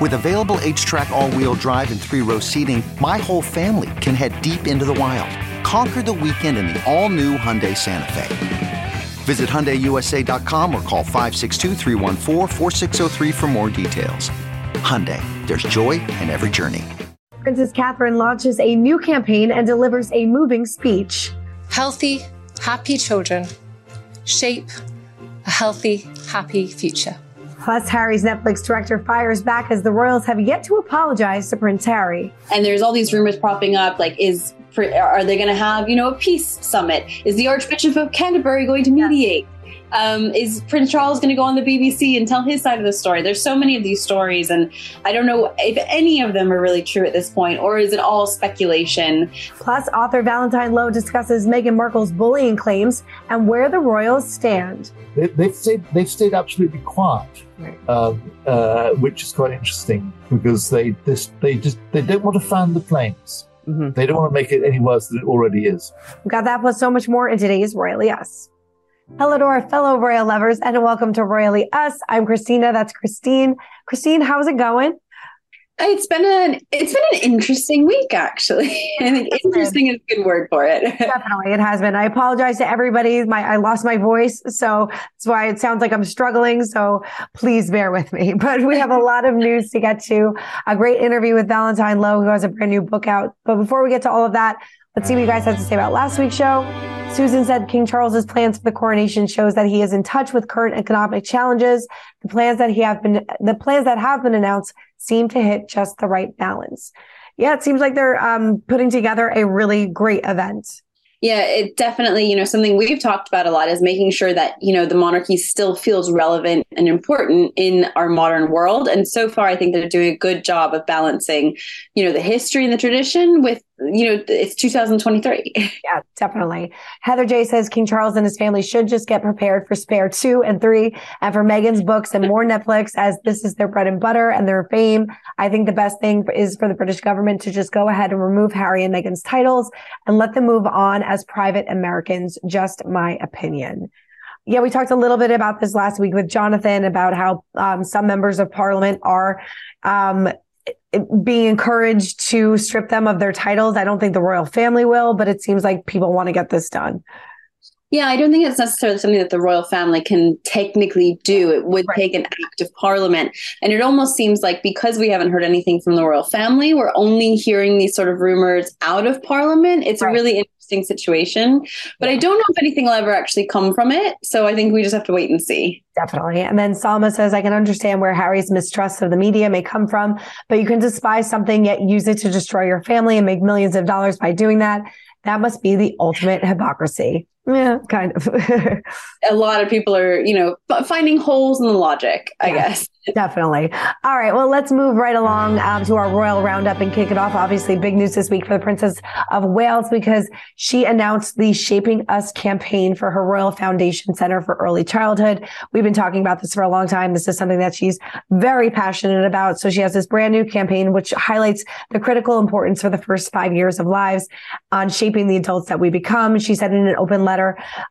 With available HTRAC, all wheel drive, and three row seating, my whole family can head deep into the wild. Conquer the weekend in the all-new Hyundai Santa Fe. Visit HyundaiUSA.com or call 562 for more details. Hyundai, there's joy in every journey. Princess Catherine launches a new campaign and delivers a moving speech. Healthy, happy children shape a healthy, happy future. Plus, Harry's Netflix director fires back as the royals have yet to apologize to Prince Harry. And there's all these rumors popping up like, is are they going to have, you know, a peace summit? Is the Archbishop of Canterbury going to mediate? Um, is Prince Charles going to go on the BBC and tell his side of the story? There's so many of these stories, and I don't know if any of them are really true at this point, or is it all speculation? Plus, author Valentine Low discusses Meghan Markle's bullying claims and where the royals stand. They, have stayed they've stayed absolutely quiet, um, uh, which is quite interesting because they this, they just they don't want to fan the flames. Mm-hmm. They don't want to make it any worse than it already is. We've got that plus so much more in today's Royally Us. Hello to our fellow royal lovers and welcome to Royally Us. I'm Christina. That's Christine. Christine, how's it going? It's been an it's been an interesting week actually. I think interesting is a good word for it. Definitely, it has been. I apologize to everybody. My I lost my voice, so that's why it sounds like I'm struggling. So please bear with me. But we have a lot of news to get to. A great interview with Valentine Low, who has a brand new book out. But before we get to all of that, let's see what you guys have to say about last week's show. Susan said King Charles's plans for the coronation shows that he is in touch with current economic challenges. The plans that he have been, the plans that have been announced seem to hit just the right balance. Yeah, it seems like they're um, putting together a really great event. Yeah, it definitely, you know, something we've talked about a lot is making sure that, you know, the monarchy still feels relevant and important in our modern world. And so far, I think they're doing a good job of balancing, you know, the history and the tradition with you know, it's 2023. Yeah, definitely. Heather J says King Charles and his family should just get prepared for Spare 2 and 3 and for Meghan's books and more Netflix as this is their bread and butter and their fame. I think the best thing is for the British government to just go ahead and remove Harry and Meghan's titles and let them move on as private Americans. Just my opinion. Yeah, we talked a little bit about this last week with Jonathan about how um, some members of parliament are um, being encouraged to strip them of their titles. I don't think the royal family will, but it seems like people want to get this done. Yeah, I don't think it's necessarily something that the royal family can technically do. It would right. take an act of parliament. And it almost seems like because we haven't heard anything from the royal family, we're only hearing these sort of rumors out of parliament. It's right. a really interesting situation. But I don't know if anything will ever actually come from it. So I think we just have to wait and see. Definitely. And then Salma says, I can understand where Harry's mistrust of the media may come from, but you can despise something yet use it to destroy your family and make millions of dollars by doing that. That must be the ultimate hypocrisy. Yeah, kind of. a lot of people are, you know, finding holes in the logic, I yeah, guess. Definitely. All right. Well, let's move right along um, to our royal roundup and kick it off. Obviously, big news this week for the Princess of Wales because she announced the Shaping Us campaign for her Royal Foundation Center for Early Childhood. We've been talking about this for a long time. This is something that she's very passionate about. So she has this brand new campaign, which highlights the critical importance for the first five years of lives on shaping the adults that we become. She said in an open letter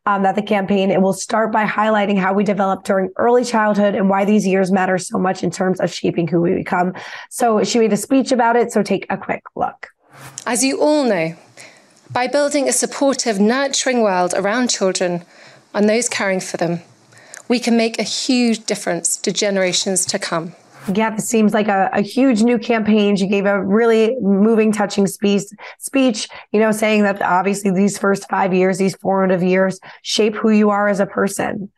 um, that the campaign, it will start by highlighting how we develop during early childhood and why these years matter so much in terms of shaping who we become. So she made a speech about it. So take a quick look. As you all know, by building a supportive, nurturing world around children and those caring for them, we can make a huge difference to generations to come. Yeah, this seems like a, a huge new campaign. She gave a really moving, touching speech, speech, you know, saying that obviously these first five years, these formative years shape who you are as a person.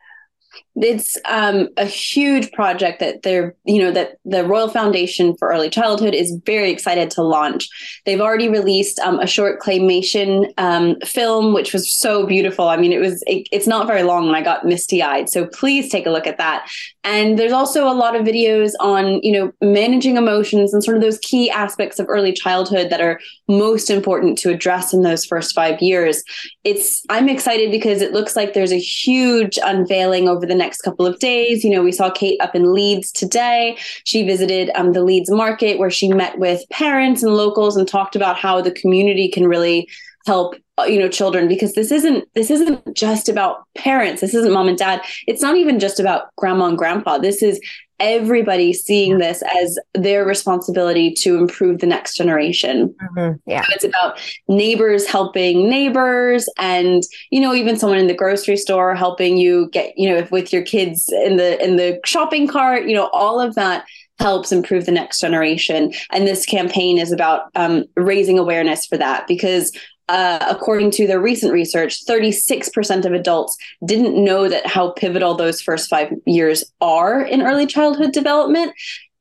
it's um, a huge project that they're you know that the royal foundation for early childhood is very excited to launch they've already released um, a short claymation um, film which was so beautiful i mean it was it, it's not very long and i got misty eyed so please take a look at that and there's also a lot of videos on you know managing emotions and sort of those key aspects of early childhood that are most important to address in those first five years it's i'm excited because it looks like there's a huge unveiling over the next couple of days. You know, we saw Kate up in Leeds today. She visited um, the Leeds market where she met with parents and locals and talked about how the community can really help uh, you know children because this isn't this isn't just about parents this isn't mom and dad it's not even just about grandma and grandpa this is everybody seeing this as their responsibility to improve the next generation. Mm-hmm. Yeah. So it's about neighbors helping neighbors and you know even someone in the grocery store helping you get you know if with your kids in the in the shopping cart, you know all of that helps improve the next generation. And this campaign is about um, raising awareness for that because uh, according to their recent research, 36% of adults didn't know that how pivotal those first five years are in early childhood development.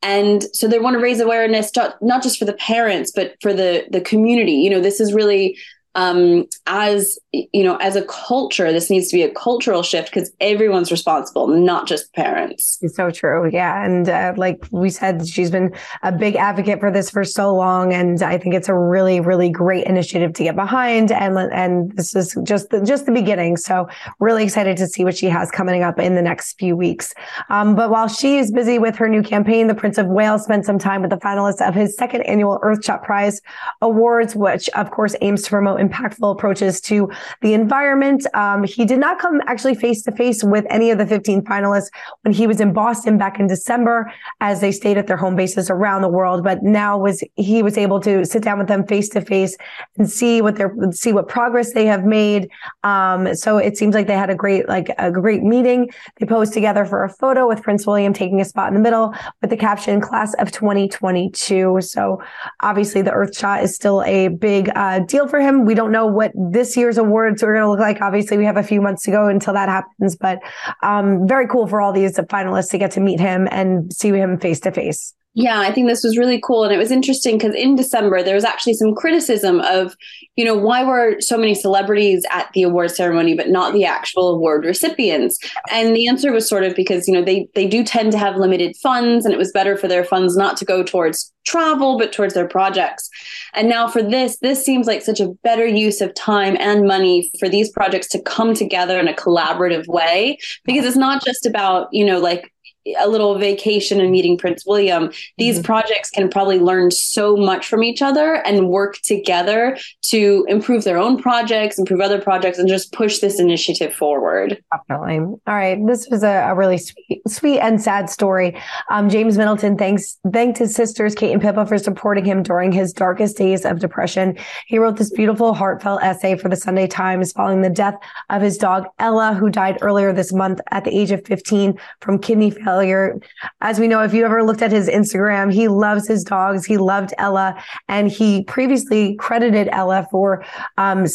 And so they want to raise awareness, not just for the parents, but for the, the community. You know, this is really um, as you know, as a culture, this needs to be a cultural shift because everyone's responsible, not just parents. It's so true. Yeah. And uh, like we said, she's been a big advocate for this for so long. And I think it's a really, really great initiative to get behind. And, and this is just the, just the beginning. So really excited to see what she has coming up in the next few weeks. Um, but while she is busy with her new campaign, the Prince of Wales spent some time with the finalists of his second annual Earthshot Prize Awards, which of course aims to promote impactful approaches to the environment. Um, he did not come actually face to face with any of the 15 finalists when he was in Boston back in December, as they stayed at their home bases around the world. But now was he was able to sit down with them face to face and see what their see what progress they have made. Um, so it seems like they had a great like a great meeting. They posed together for a photo with Prince William taking a spot in the middle with the caption "Class of 2022." So obviously the Earthshot is still a big uh, deal for him we don't know what this year's awards are going to look like. Obviously, we have a few months to go until that happens, but um, very cool for all these finalists to get to meet him and see him face to face. Yeah, I think this was really cool. And it was interesting because in December, there was actually some criticism of, you know, why were so many celebrities at the award ceremony, but not the actual award recipients? And the answer was sort of because, you know, they, they do tend to have limited funds and it was better for their funds not to go towards travel, but towards their projects. And now for this, this seems like such a better use of time and money for these projects to come together in a collaborative way because it's not just about, you know, like a little vacation and meeting Prince William, these mm-hmm. projects can probably learn so much from each other and work together to improve their own projects, improve other projects, and just push this initiative forward. Definitely. All right. This was a, a really sweet, sweet and sad story. Um, James Middleton thanks thanked his sisters Kate and Pippa for supporting him during his darkest days of depression. He wrote this beautiful, heartfelt essay for the Sunday Times following the death of his dog Ella, who died earlier this month at the age of 15 from kidney failure failure. As we know, if you ever looked at his Instagram, he loves his dogs. He loved Ella, and he previously credited Ella for um,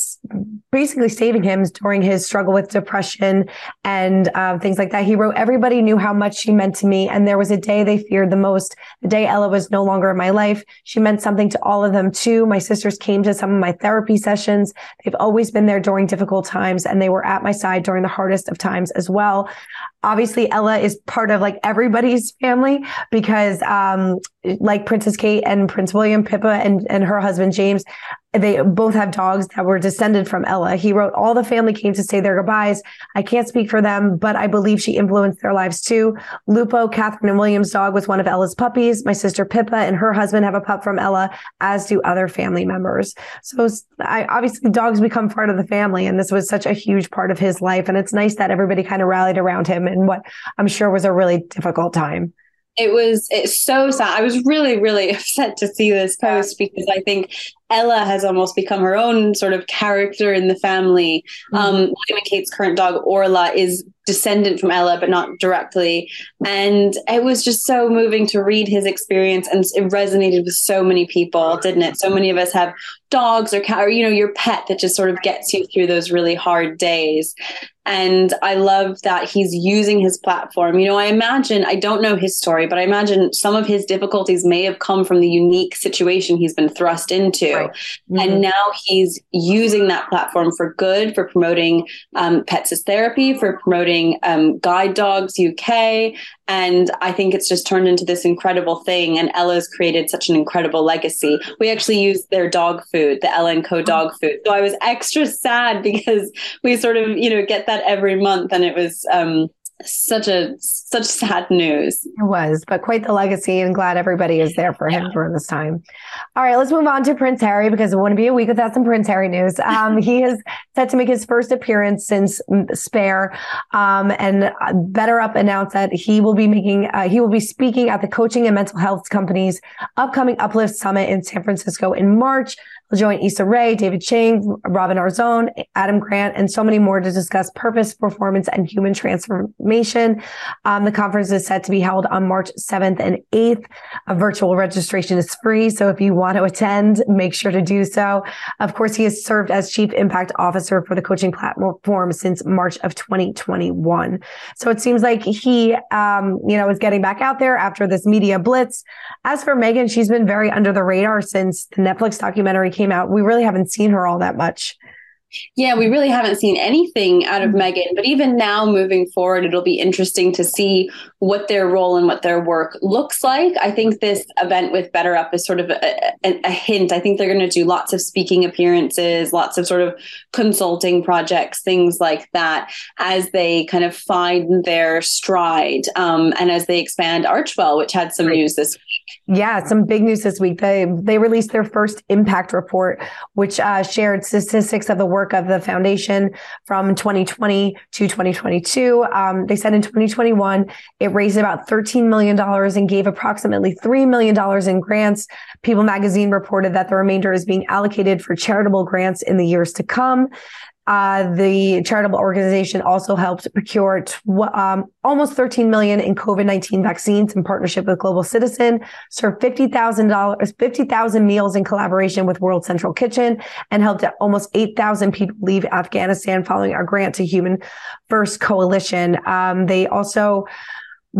basically saving him during his struggle with depression and uh, things like that. He wrote, "Everybody knew how much she meant to me, and there was a day they feared the most. The day Ella was no longer in my life. She meant something to all of them too. My sisters came to some of my therapy sessions. They've always been there during difficult times, and they were at my side during the hardest of times as well." Obviously, Ella is part of like everybody's family because, um, like Princess Kate and Prince William, Pippa and, and her husband James, they both have dogs that were descended from Ella. He wrote, All the family came to say their goodbyes. I can't speak for them, but I believe she influenced their lives too. Lupo, Catherine, and William's dog was one of Ella's puppies. My sister Pippa and her husband have a pup from Ella, as do other family members. So I, obviously, dogs become part of the family, and this was such a huge part of his life. And it's nice that everybody kind of rallied around him in what I'm sure was a really difficult time it was it's so sad i was really really upset to see this post because i think Ella has almost become her own sort of character in the family. Mm-hmm. Um, William and Kate's current dog, Orla, is descendant from Ella, but not directly. And it was just so moving to read his experience, and it resonated with so many people, didn't it? So many of us have dogs or cat, or you know, your pet that just sort of gets you through those really hard days. And I love that he's using his platform. You know, I imagine, I don't know his story, but I imagine some of his difficulties may have come from the unique situation he's been thrust into. Right. Mm-hmm. And now he's using that platform for good, for promoting um, pets as therapy, for promoting um, Guide Dogs UK. And I think it's just turned into this incredible thing. And Ella's created such an incredible legacy. We actually use their dog food, the Ella and Co dog food. So I was extra sad because we sort of, you know, get that every month, and it was um, such a such sad news. It was, but quite the legacy, and glad everybody is there for him yeah. during this time. All right, let's move on to Prince Harry because it wouldn't be a week without some Prince Harry news. Um, he is set to make his first appearance since Spare, um, and uh, BetterUp announced that he will be making uh, he will be speaking at the coaching and mental health company's upcoming Uplift Summit in San Francisco in March. We'll join Issa Rae, David Chang, Robin Arzón, Adam Grant, and so many more to discuss purpose, performance, and human transformation. Um, the conference is set to be held on March 7th and 8th. A virtual registration is free. So if you want to attend, make sure to do so. Of course, he has served as chief impact officer for the coaching platform since March of 2021. So it seems like he, um, you know, is getting back out there after this media blitz. As for Meghan, she's been very under the radar since the Netflix documentary came out, we really haven't seen her all that much. Yeah, we really haven't seen anything out of mm-hmm. But even now moving forward, it'll be interesting to see what their role and what their work looks like. I think this event with BetterUp is sort of a, a, a hint. I think they're going to do lots of speaking appearances, lots of sort of consulting projects, things like that, as they kind of find their stride um, and as they expand Archewell, which had some news this week. Yeah, some big news this week. They they released their first impact report, which uh, shared statistics of the work of the foundation from 2020 to 2022. Um, they said in 2021 it raised about 13 million dollars and gave approximately three million dollars in grants. People Magazine reported that the remainder is being allocated for charitable grants in the years to come. Uh, the charitable organization also helped procure tw- um, almost 13 million in COVID-19 vaccines in partnership with Global Citizen, served $50,000, 50,000 meals in collaboration with World Central Kitchen, and helped almost 8,000 people leave Afghanistan following our grant to Human First Coalition. Um, they also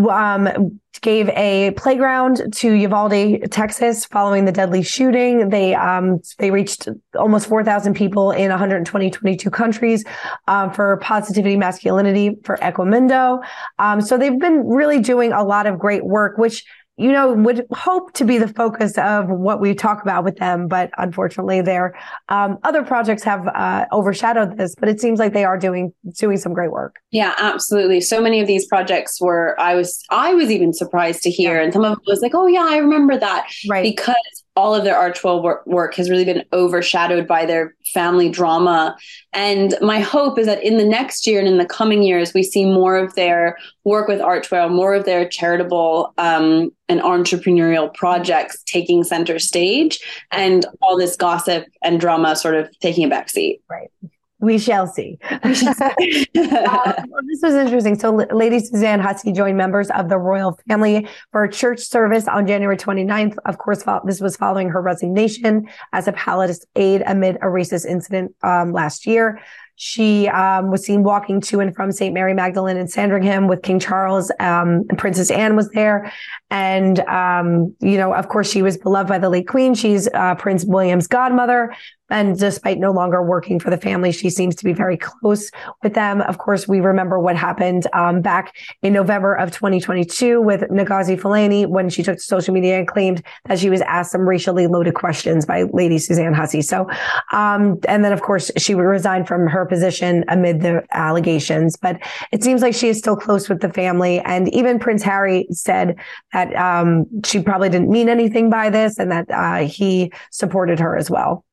um, gave a playground to Uvalde, Texas, following the deadly shooting. They um, they reached almost 4,000 people in 120, 22 countries um, for positivity, masculinity for Equimundo. Um, so they've been really doing a lot of great work, which you know, would hope to be the focus of what we talk about with them, but unfortunately, their um, other projects have uh, overshadowed this. But it seems like they are doing doing some great work. Yeah, absolutely. So many of these projects were I was I was even surprised to hear, yeah. and some of it was like, oh yeah, I remember that, right? Because all of their Archewell work, work has really been overshadowed by their family drama. And my hope is that in the next year and in the coming years, we see more of their work with Archewell, more of their charitable um, and entrepreneurial projects taking center stage, and all this gossip and drama sort of taking a backseat. Right. We shall see. We shall see. uh, well, this was interesting. So, Lady Suzanne Hussey joined members of the royal family for a church service on January 29th. Of course, this was following her resignation as a palace aide amid a racist incident um, last year. She um, was seen walking to and from St. Mary Magdalene in Sandringham with King Charles. Um, and Princess Anne was there. And, um, you know, of course, she was beloved by the late Queen. She's uh, Prince William's godmother. And despite no longer working for the family, she seems to be very close with them. Of course, we remember what happened um, back in November of 2022 with Ngozi Fulani when she took to social media and claimed that she was asked some racially loaded questions by Lady Suzanne Hussey. So, um, and then of course she would resign from her position amid the allegations. But it seems like she is still close with the family. And even Prince Harry said that um, she probably didn't mean anything by this and that uh, he supported her as well.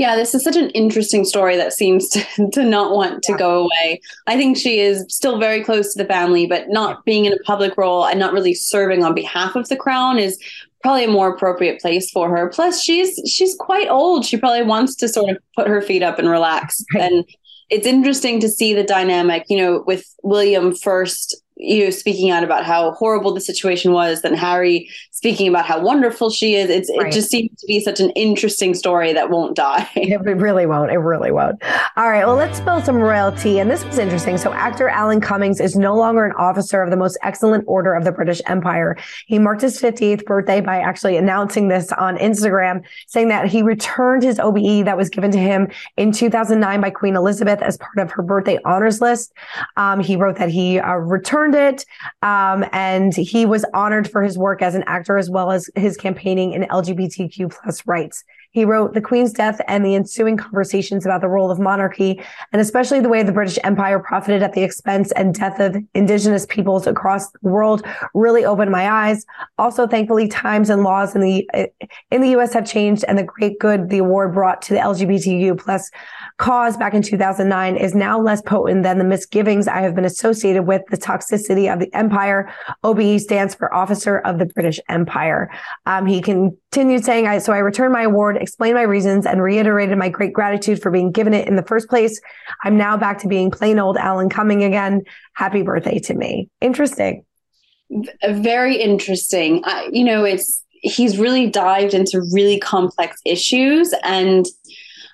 Yeah, this is such an interesting story that seems to, to not want to yeah. go away. I think she is still very close to the family, but not being in a public role and not really serving on behalf of the crown is probably a more appropriate place for her. Plus, she's she's quite old. She probably wants to sort of put her feet up and relax. Right. And it's interesting to see the dynamic, you know, with William first you know speaking out about how horrible the situation was then harry speaking about how wonderful she is it's right. it just seems to be such an interesting story that won't die it really won't it really won't all right well let's spill some royalty and this was interesting so actor alan cummings is no longer an officer of the most excellent order of the british empire he marked his 50th birthday by actually announcing this on instagram saying that he returned his obe that was given to him in 2009 by queen elizabeth as part of her birthday honors list um, he wrote that he uh, returned it. Um, and he was honored for his work as an actor as well as his campaigning in LGBTQ plus rights. He wrote The Queen's Death and the ensuing conversations about the role of monarchy, and especially the way the British Empire profited at the expense and death of indigenous peoples across the world really opened my eyes. Also, thankfully, times and laws in the in the US have changed, and the great good the award brought to the LGBTQ plus cause back in 2009 is now less potent than the misgivings I have been associated with the toxicity of the empire. OBE stands for Officer of the British Empire. Um, he continued saying, I, so I returned my award, explained my reasons, and reiterated my great gratitude for being given it in the first place. I'm now back to being plain old Alan Cumming again. Happy birthday to me. Interesting. Very interesting. I, you know, it's, he's really dived into really complex issues and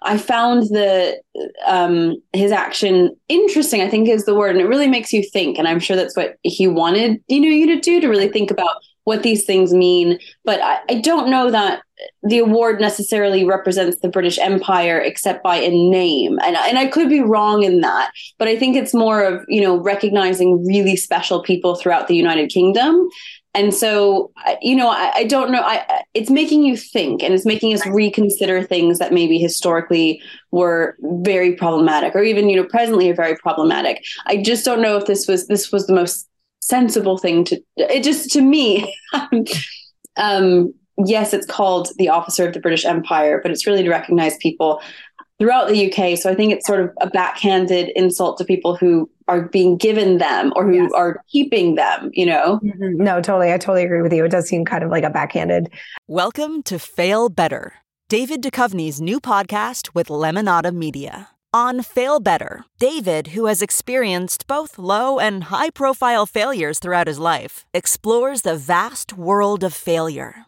I found the um, his action interesting. I think is the word, and it really makes you think. And I'm sure that's what he wanted you know you to do to really think about what these things mean. But I, I don't know that the award necessarily represents the British Empire except by a name. And, and I could be wrong in that, but I think it's more of, you know, recognizing really special people throughout the United Kingdom and so you know I, I, don't know I, it's making you think and it's making us reconsider things that maybe historically were very problematic or even you know presently are very problematic i just don't know if this was this was the most sensible thing to it just to me um yes it's called the officer of the british empire but it's really to recognize people throughout the UK. So I think it's sort of a backhanded insult to people who are being given them or who yes. are keeping them, you know? Mm-hmm. No, totally. I totally agree with you. It does seem kind of like a backhanded. Welcome to Fail Better, David Duchovny's new podcast with Lemonada Media. On Fail Better, David, who has experienced both low and high profile failures throughout his life, explores the vast world of failure,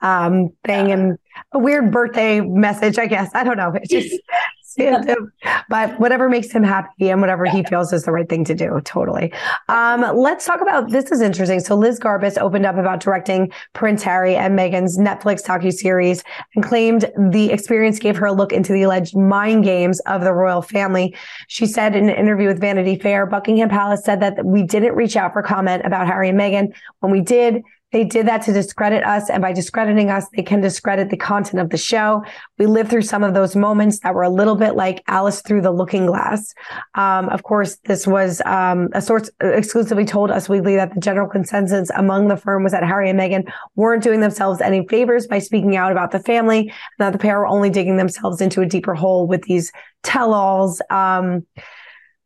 um, thing and a weird birthday message, I guess. I don't know. It's just, but whatever makes him happy and whatever he feels is the right thing to do. Totally. Um, let's talk about this is interesting. So Liz Garbus opened up about directing Prince Harry and Meghan's Netflix docu-series and claimed the experience gave her a look into the alleged mind games of the royal family. She said in an interview with Vanity Fair, Buckingham Palace said that we didn't reach out for comment about Harry and Meghan. When we did, they did that to discredit us. And by discrediting us, they can discredit the content of the show. We lived through some of those moments that were a little bit like Alice through the looking glass. Um, of course, this was um, a source exclusively told Us Weekly that the general consensus among the firm was that Harry and Meghan weren't doing themselves any favors by speaking out about the family, and that the pair were only digging themselves into a deeper hole with these tell alls. Um,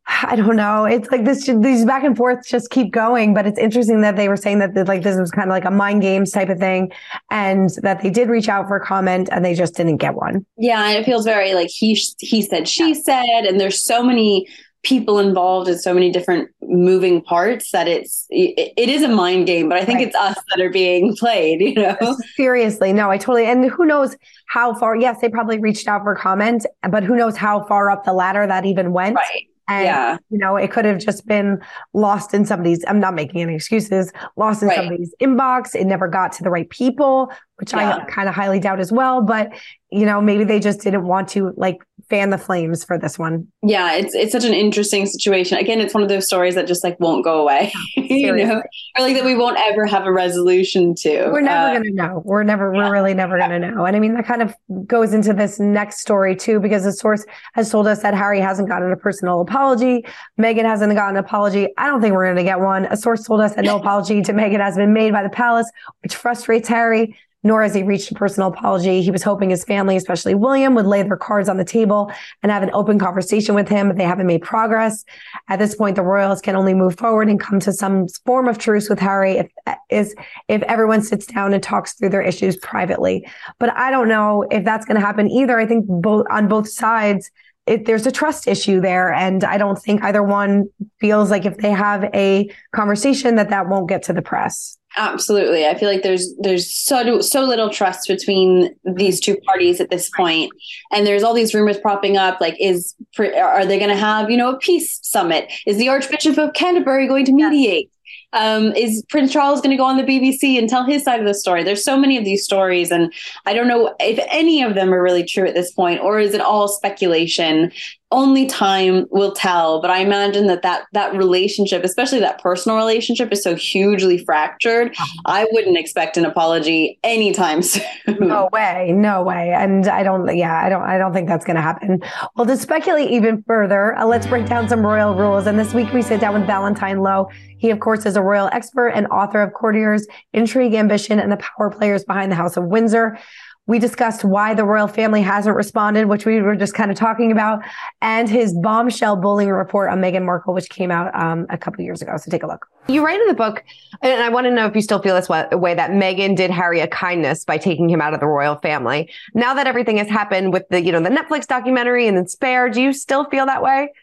I don't know. It's like this, these back and forth just keep going. But it's interesting that they were saying that like this was kind of like a mind games type of thing, and that they did reach out for a comment and they just didn't get one. Yeah, and it feels very like he he said, she said, and there's so many people involved in so many different moving parts that it's it, it is a mind game but i think right. it's us that are being played you know seriously no i totally and who knows how far yes they probably reached out for comment but who knows how far up the ladder that even went right and, yeah. you know, it could have just been lost in somebody's, I'm not making any excuses, lost in right. somebody's inbox. It never got to the right people, which yeah. I kind of highly doubt as well. But, you know, maybe they just didn't want to like fan the flames for this one. Yeah, it's it's such an interesting situation. Again, it's one of those stories that just like won't go away. you know, or like that we won't ever have a resolution to. We're never uh, gonna know. We're never. Yeah. We're really never gonna know. And I mean, that kind of goes into this next story too, because the source has told us that Harry hasn't gotten a personal apology. Meghan hasn't gotten an apology. I don't think we're gonna get one. A source told us that no apology to Meghan has been made by the palace, which frustrates Harry nor has he reached a personal apology. He was hoping his family, especially William, would lay their cards on the table and have an open conversation with him, but they haven't made progress. At this point, the royals can only move forward and come to some form of truce with Harry if is if everyone sits down and talks through their issues privately. But I don't know if that's going to happen either. I think both on both sides, it, there's a trust issue there, and I don't think either one feels like if they have a conversation that that won't get to the press. Absolutely. I feel like there's there's so so little trust between these two parties at this point. And there's all these rumors propping up like is are they going to have, you know, a peace summit? Is the Archbishop of Canterbury going to mediate? Um, is Prince Charles going to go on the BBC and tell his side of the story? There's so many of these stories, and I don't know if any of them are really true at this point, or is it all speculation? Only time will tell but i imagine that that that relationship especially that personal relationship is so hugely fractured. Uh-huh. i wouldn't expect an apology anytime soon. No way no way. And i don't yeah i don't i don't think that's going to happen. Well to speculate even further uh, let's break down some royal rules. And this week we sit down with valentine low he of course is a royal expert and author of courtiers intrigue ambition and the power players behind the house of windsor we discussed why the royal family hasn't responded, which we were just kind of talking about, and his bombshell bullying report on Meghan Markle, which came out um, a couple years ago. So take a look. You write in the book, and I want to know if you still feel this way, that Meghan did Harry a kindness by taking him out of the royal family. Now that everything has happened with the, you know, the Netflix documentary and then Spare, do you still feel that way?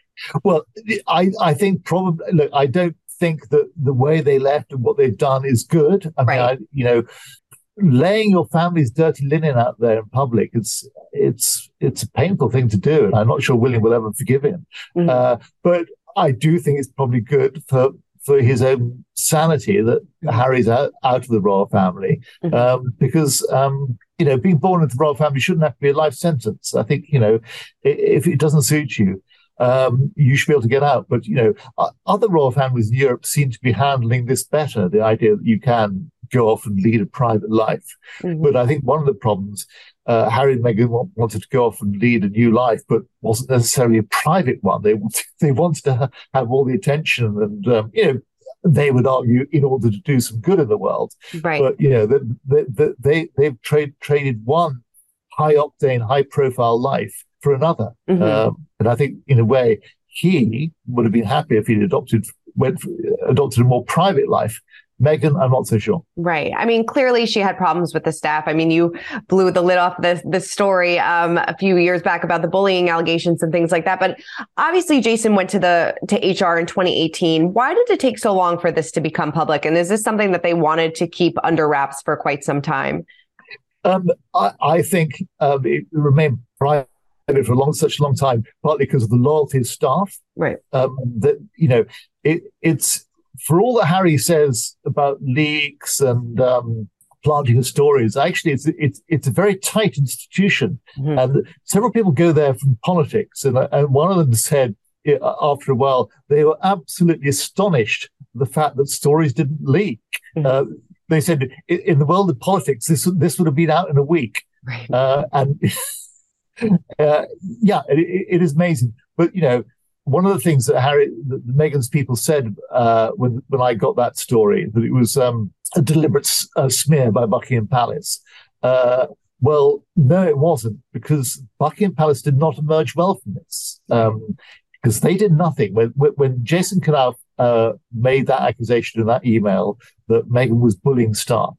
Well, I, I think probably, look, I don't think that the way they left and what they've done is good. I mean, right. I, you know, laying your family's dirty linen out there in public it's it's it's a painful thing to do and i'm not sure william will ever forgive him mm-hmm. uh, but i do think it's probably good for for his own sanity that harry's out, out of the royal family mm-hmm. um, because um, you know being born into the royal family shouldn't have to be a life sentence i think you know if it doesn't suit you um, you should be able to get out. But you know, other royal families in Europe seem to be handling this better. The idea that you can go off and lead a private life. Mm-hmm. But I think one of the problems, uh, Harry and Meghan wanted to go off and lead a new life, but wasn't necessarily a private one. They wanted, they wanted to have all the attention and, um, you know, they would argue in order to do some good in the world. Right. But, you know, they, they, they, they've trade, traded one high octane, high profile life for another. Mm-hmm. Um, and I think in a way, he would have been happy if he'd adopted went adopted a more private life Meghan, I'm not so sure. Right. I mean, clearly she had problems with the staff. I mean, you blew the lid off this this story um, a few years back about the bullying allegations and things like that. But obviously, Jason went to the to HR in 2018. Why did it take so long for this to become public? And is this something that they wanted to keep under wraps for quite some time? Um, I, I, think um, it remained private for a long, such a long time, partly because of the loyalty of staff. Right. Um, that you know, it, it's for all that Harry says about leaks and um, planting of stories, actually, it's it's it's a very tight institution, mm-hmm. and several people go there from politics, and, and one of them said after a while they were absolutely astonished the fact that stories didn't leak. Mm-hmm. Uh, they said in the world of politics, this this would have been out in a week, right. uh, and uh, yeah, it, it is amazing. But you know, one of the things that Harry, that Meghan's people said uh, when when I got that story that it was um, a deliberate uh, smear by Buckingham Palace. Uh, well, no, it wasn't because Buckingham Palace did not emerge well from this. Um, because they did nothing when when Jason Knauf uh, made that accusation in that email that Meghan was bullying staff.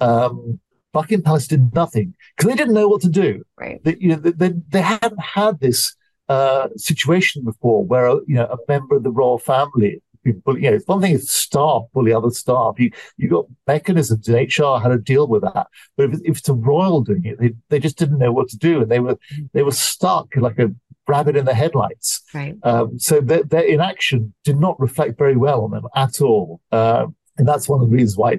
Um, Buckingham Palace did nothing because they didn't know what to do. Right. They, you know, they, they hadn't had this uh, situation before where you know a member of the royal family bully, you know, it's one thing is staff bully other staff. You you got mechanisms in HR how to deal with that. But if, if it's a royal doing it, they, they just didn't know what to do, and they were they were stuck like a rabbit in the headlights. Right. Um, so their, their inaction did not reflect very well on them at all, uh, and that's one of the reasons why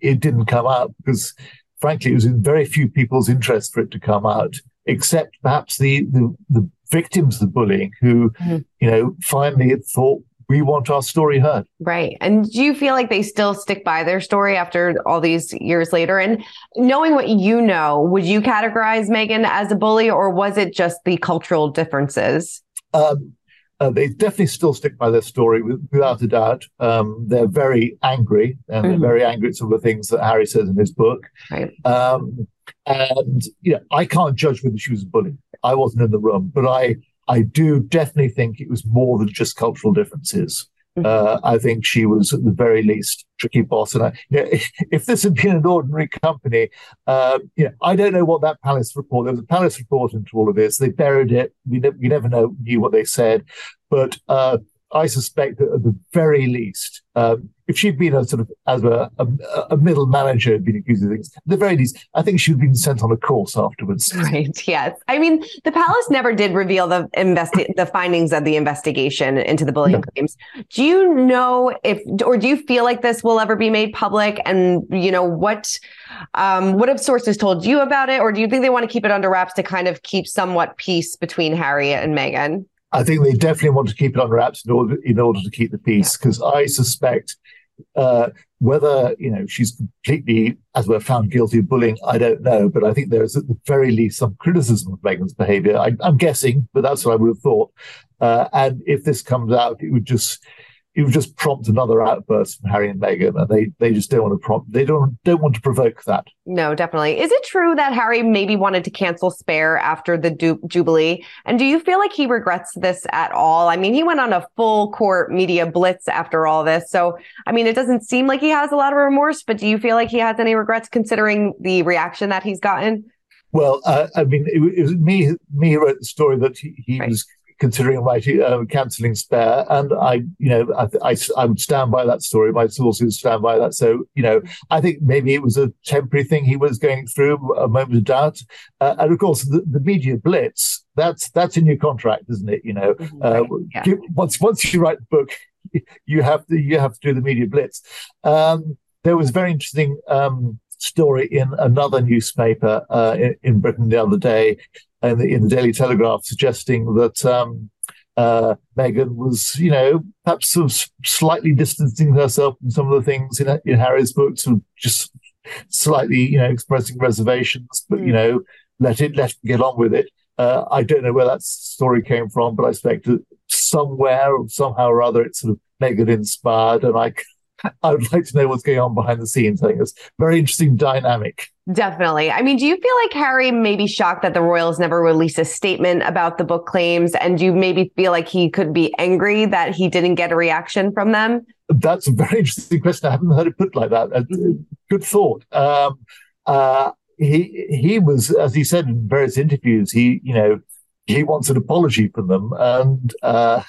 it didn't come out because, frankly, it was in very few people's interest for it to come out, except perhaps the the, the victims of the bullying who, mm-hmm. you know, finally thought we want our story heard. Right. And do you feel like they still stick by their story after all these years later? And knowing what you know, would you categorize Meghan as a bully or was it just the cultural differences? Um, uh, they definitely still stick by their story without a doubt. Um, they're very angry and mm-hmm. they're very angry at some of the things that Harry says in his book. Right. Um, and you know, I can't judge whether she was a bully. I wasn't in the room, but I I do definitely think it was more than just cultural differences. Uh, I think she was at the very least tricky boss. And I, you know, if this had been an ordinary company, uh, you know, I don't know what that palace report. There was a palace report into all of this. They buried it. We, ne- never know knew what they said, but uh, I suspect that at the very least, um, if she'd been a sort of as a, a, a, middle manager, had been accused of things, at the very least, I think she'd been sent on a course afterwards. Right. Yes. I mean, the palace never did reveal the investi- the findings of the investigation into the bullying no. claims. Do you know if, or do you feel like this will ever be made public? And you know what, um, what have sources told you about it, or do you think they want to keep it under wraps to kind of keep somewhat peace between Harriet and Meghan? I think they definitely want to keep it under wraps in order in order to keep the peace because I suspect uh, whether you know she's completely, as we're found guilty of bullying, I don't know, but I think there is at the very least some criticism of Meghan's behaviour. I, am guessing, but that's what I would have thought. Uh, and if this comes out, it would just would just prompt another outburst from Harry and Meghan, and they they just don't want to prompt. They don't don't want to provoke that. No, definitely. Is it true that Harry maybe wanted to cancel Spare after the du- Jubilee? And do you feel like he regrets this at all? I mean, he went on a full court media blitz after all this, so I mean, it doesn't seem like he has a lot of remorse. But do you feel like he has any regrets considering the reaction that he's gotten? Well, uh, I mean, it, it, was me me who wrote the story that he, he right. was considering writing uh, cancelling Spare, and I, you know, I, I, I, would stand by that story. My sources stand by that. So, you know, I think maybe it was a temporary thing he was going through, a moment of doubt, uh, and of course the, the, media blitz. That's that's in your contract, isn't it? You know, mm-hmm. uh, yeah. once once you write the book, you have to you have to do the media blitz. Um, there was a very interesting. Um, story in another newspaper uh, in, in, Britain the other day in the, in the Daily Telegraph suggesting that um, uh, Meghan was, you know, perhaps sort of slightly distancing herself from some of the things in, in Harry's books, and just slightly, you know, expressing reservations, but, mm. you hmm. know, let it, let it get on with it. Uh, I don't know where that story came from, but I suspect that somewhere, somehow or other, it's sort of Meghan inspired, and I I would like to know what's going on behind the scenes. I think it's a very interesting dynamic. Definitely. I mean, do you feel like Harry may be shocked that the Royals never released a statement about the book claims? And do you maybe feel like he could be angry that he didn't get a reaction from them? That's a very interesting question. I haven't heard it put like that. Mm-hmm. Good thought. Um, uh, he he was, as he said in various interviews, he you know he wants an apology from them, and uh,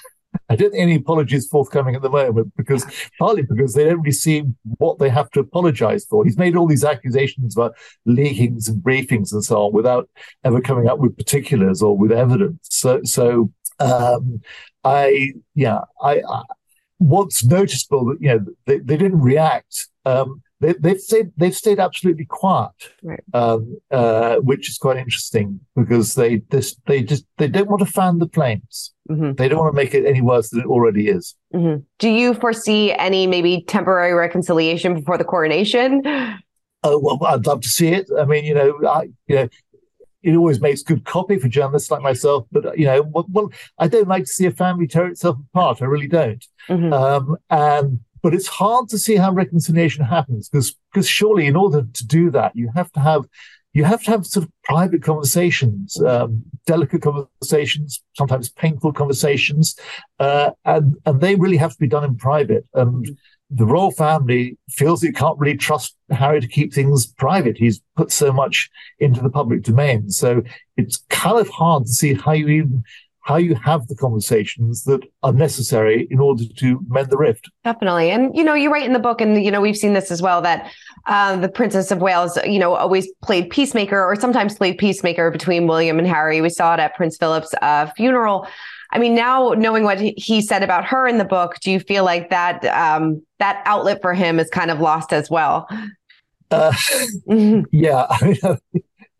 I don't think any apologies forthcoming at the moment because partly because they don't really see what they have to apologize for. He's made all these accusations about leakings and briefings and so on without ever coming up with particulars or with evidence. So, so um, I, yeah, I, I, what's noticeable that you know they, they didn't react. Um, they, they've stayed they've stayed absolutely quiet, right. um, uh, which is quite interesting because they this, they just they don't want to fan the flames. Mm-hmm. They don't want to make it any worse than it already is. Mm-hmm. Do you foresee any maybe temporary reconciliation before the coronation? Oh well, I'd love to see it. I mean, you know, I, you know, it always makes good copy for journalists like myself. But you know, well, I don't like to see a family tear itself apart. I really don't. Mm-hmm. Um, and but it's hard to see how reconciliation happens because because surely in order to do that you have to have you have to have sort of private conversations, um, delicate conversations, sometimes painful conversations, uh, and and they really have to be done in private. And the royal family feels it can't really trust Harry to keep things private. He's put so much into the public domain, so it's kind of hard to see how you even how you have the conversations that are necessary in order to mend the rift. Definitely. And, you know, you write in the book, and, you know, we've seen this as well, that uh, the Princess of Wales, you know, always played peacemaker or sometimes played peacemaker between William and Harry. We saw it at Prince Philip's uh, funeral. I mean, now knowing what he said about her in the book, do you feel like that um, that outlet for him is kind of lost as well? Uh, yeah,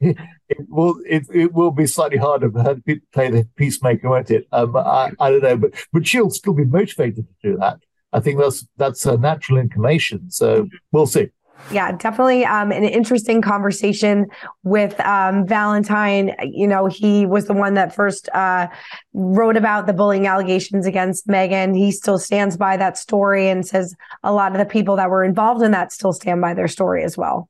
it will it, it will be slightly harder for her to play the peacemaker, won't it? Um, I, I don't know, but but she'll still be motivated to do that. I think that's that's a natural inclination. So we'll see. Yeah, definitely um, an interesting conversation with um, Valentine. You know, he was the one that first uh, wrote about the bullying allegations against Meghan. He still stands by that story and says a lot of the people that were involved in that still stand by their story as well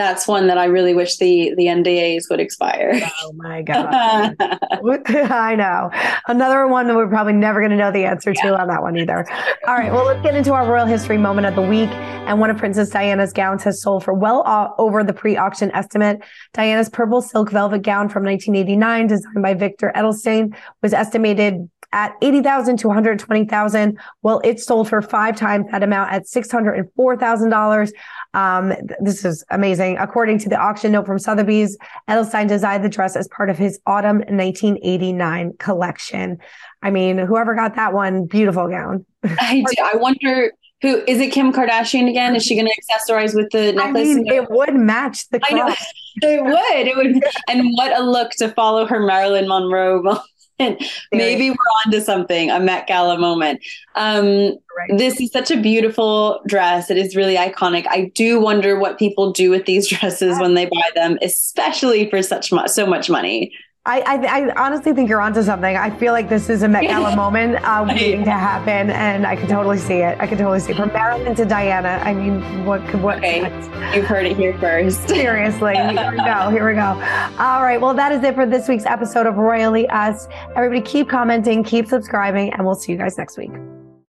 that's one that I really wish the the NDAs would expire. Oh my god! I know another one that we're probably never going to know the answer to on that one either. All right, well let's get into our royal history moment of the week. And one of Princess Diana's gowns has sold for well over the pre-auction estimate. Diana's purple silk velvet gown from 1989, designed by Victor Edelstein, was estimated at 80,000 to 120,000. Well, it sold for five times that amount at $604,000. Um, this is amazing. According to the auction note from Sotheby's, Edelstein designed the dress as part of his autumn 1989 collection. I mean, whoever got that one, beautiful gown. I do. I wonder who is it Kim Kardashian again? Is she going to accessorize with the necklace? I mean, it would match the I know. It would. It would. and what a look to follow her Marilyn Monroe maybe we're on to something, a Met Gala moment. Um, right. This is such a beautiful dress. It is really iconic. I do wonder what people do with these dresses when they buy them, especially for such mu- so much money. I, I, I, honestly think you're onto something. I feel like this is a Met Gala moment uh, waiting to happen, and I can totally see it. I can totally see it. From Marilyn to Diana, I mean, what could what? Okay, you've heard it here first. Seriously, here we go. Here we go. All right, well, that is it for this week's episode of Royally Us. Everybody, keep commenting, keep subscribing, and we'll see you guys next week.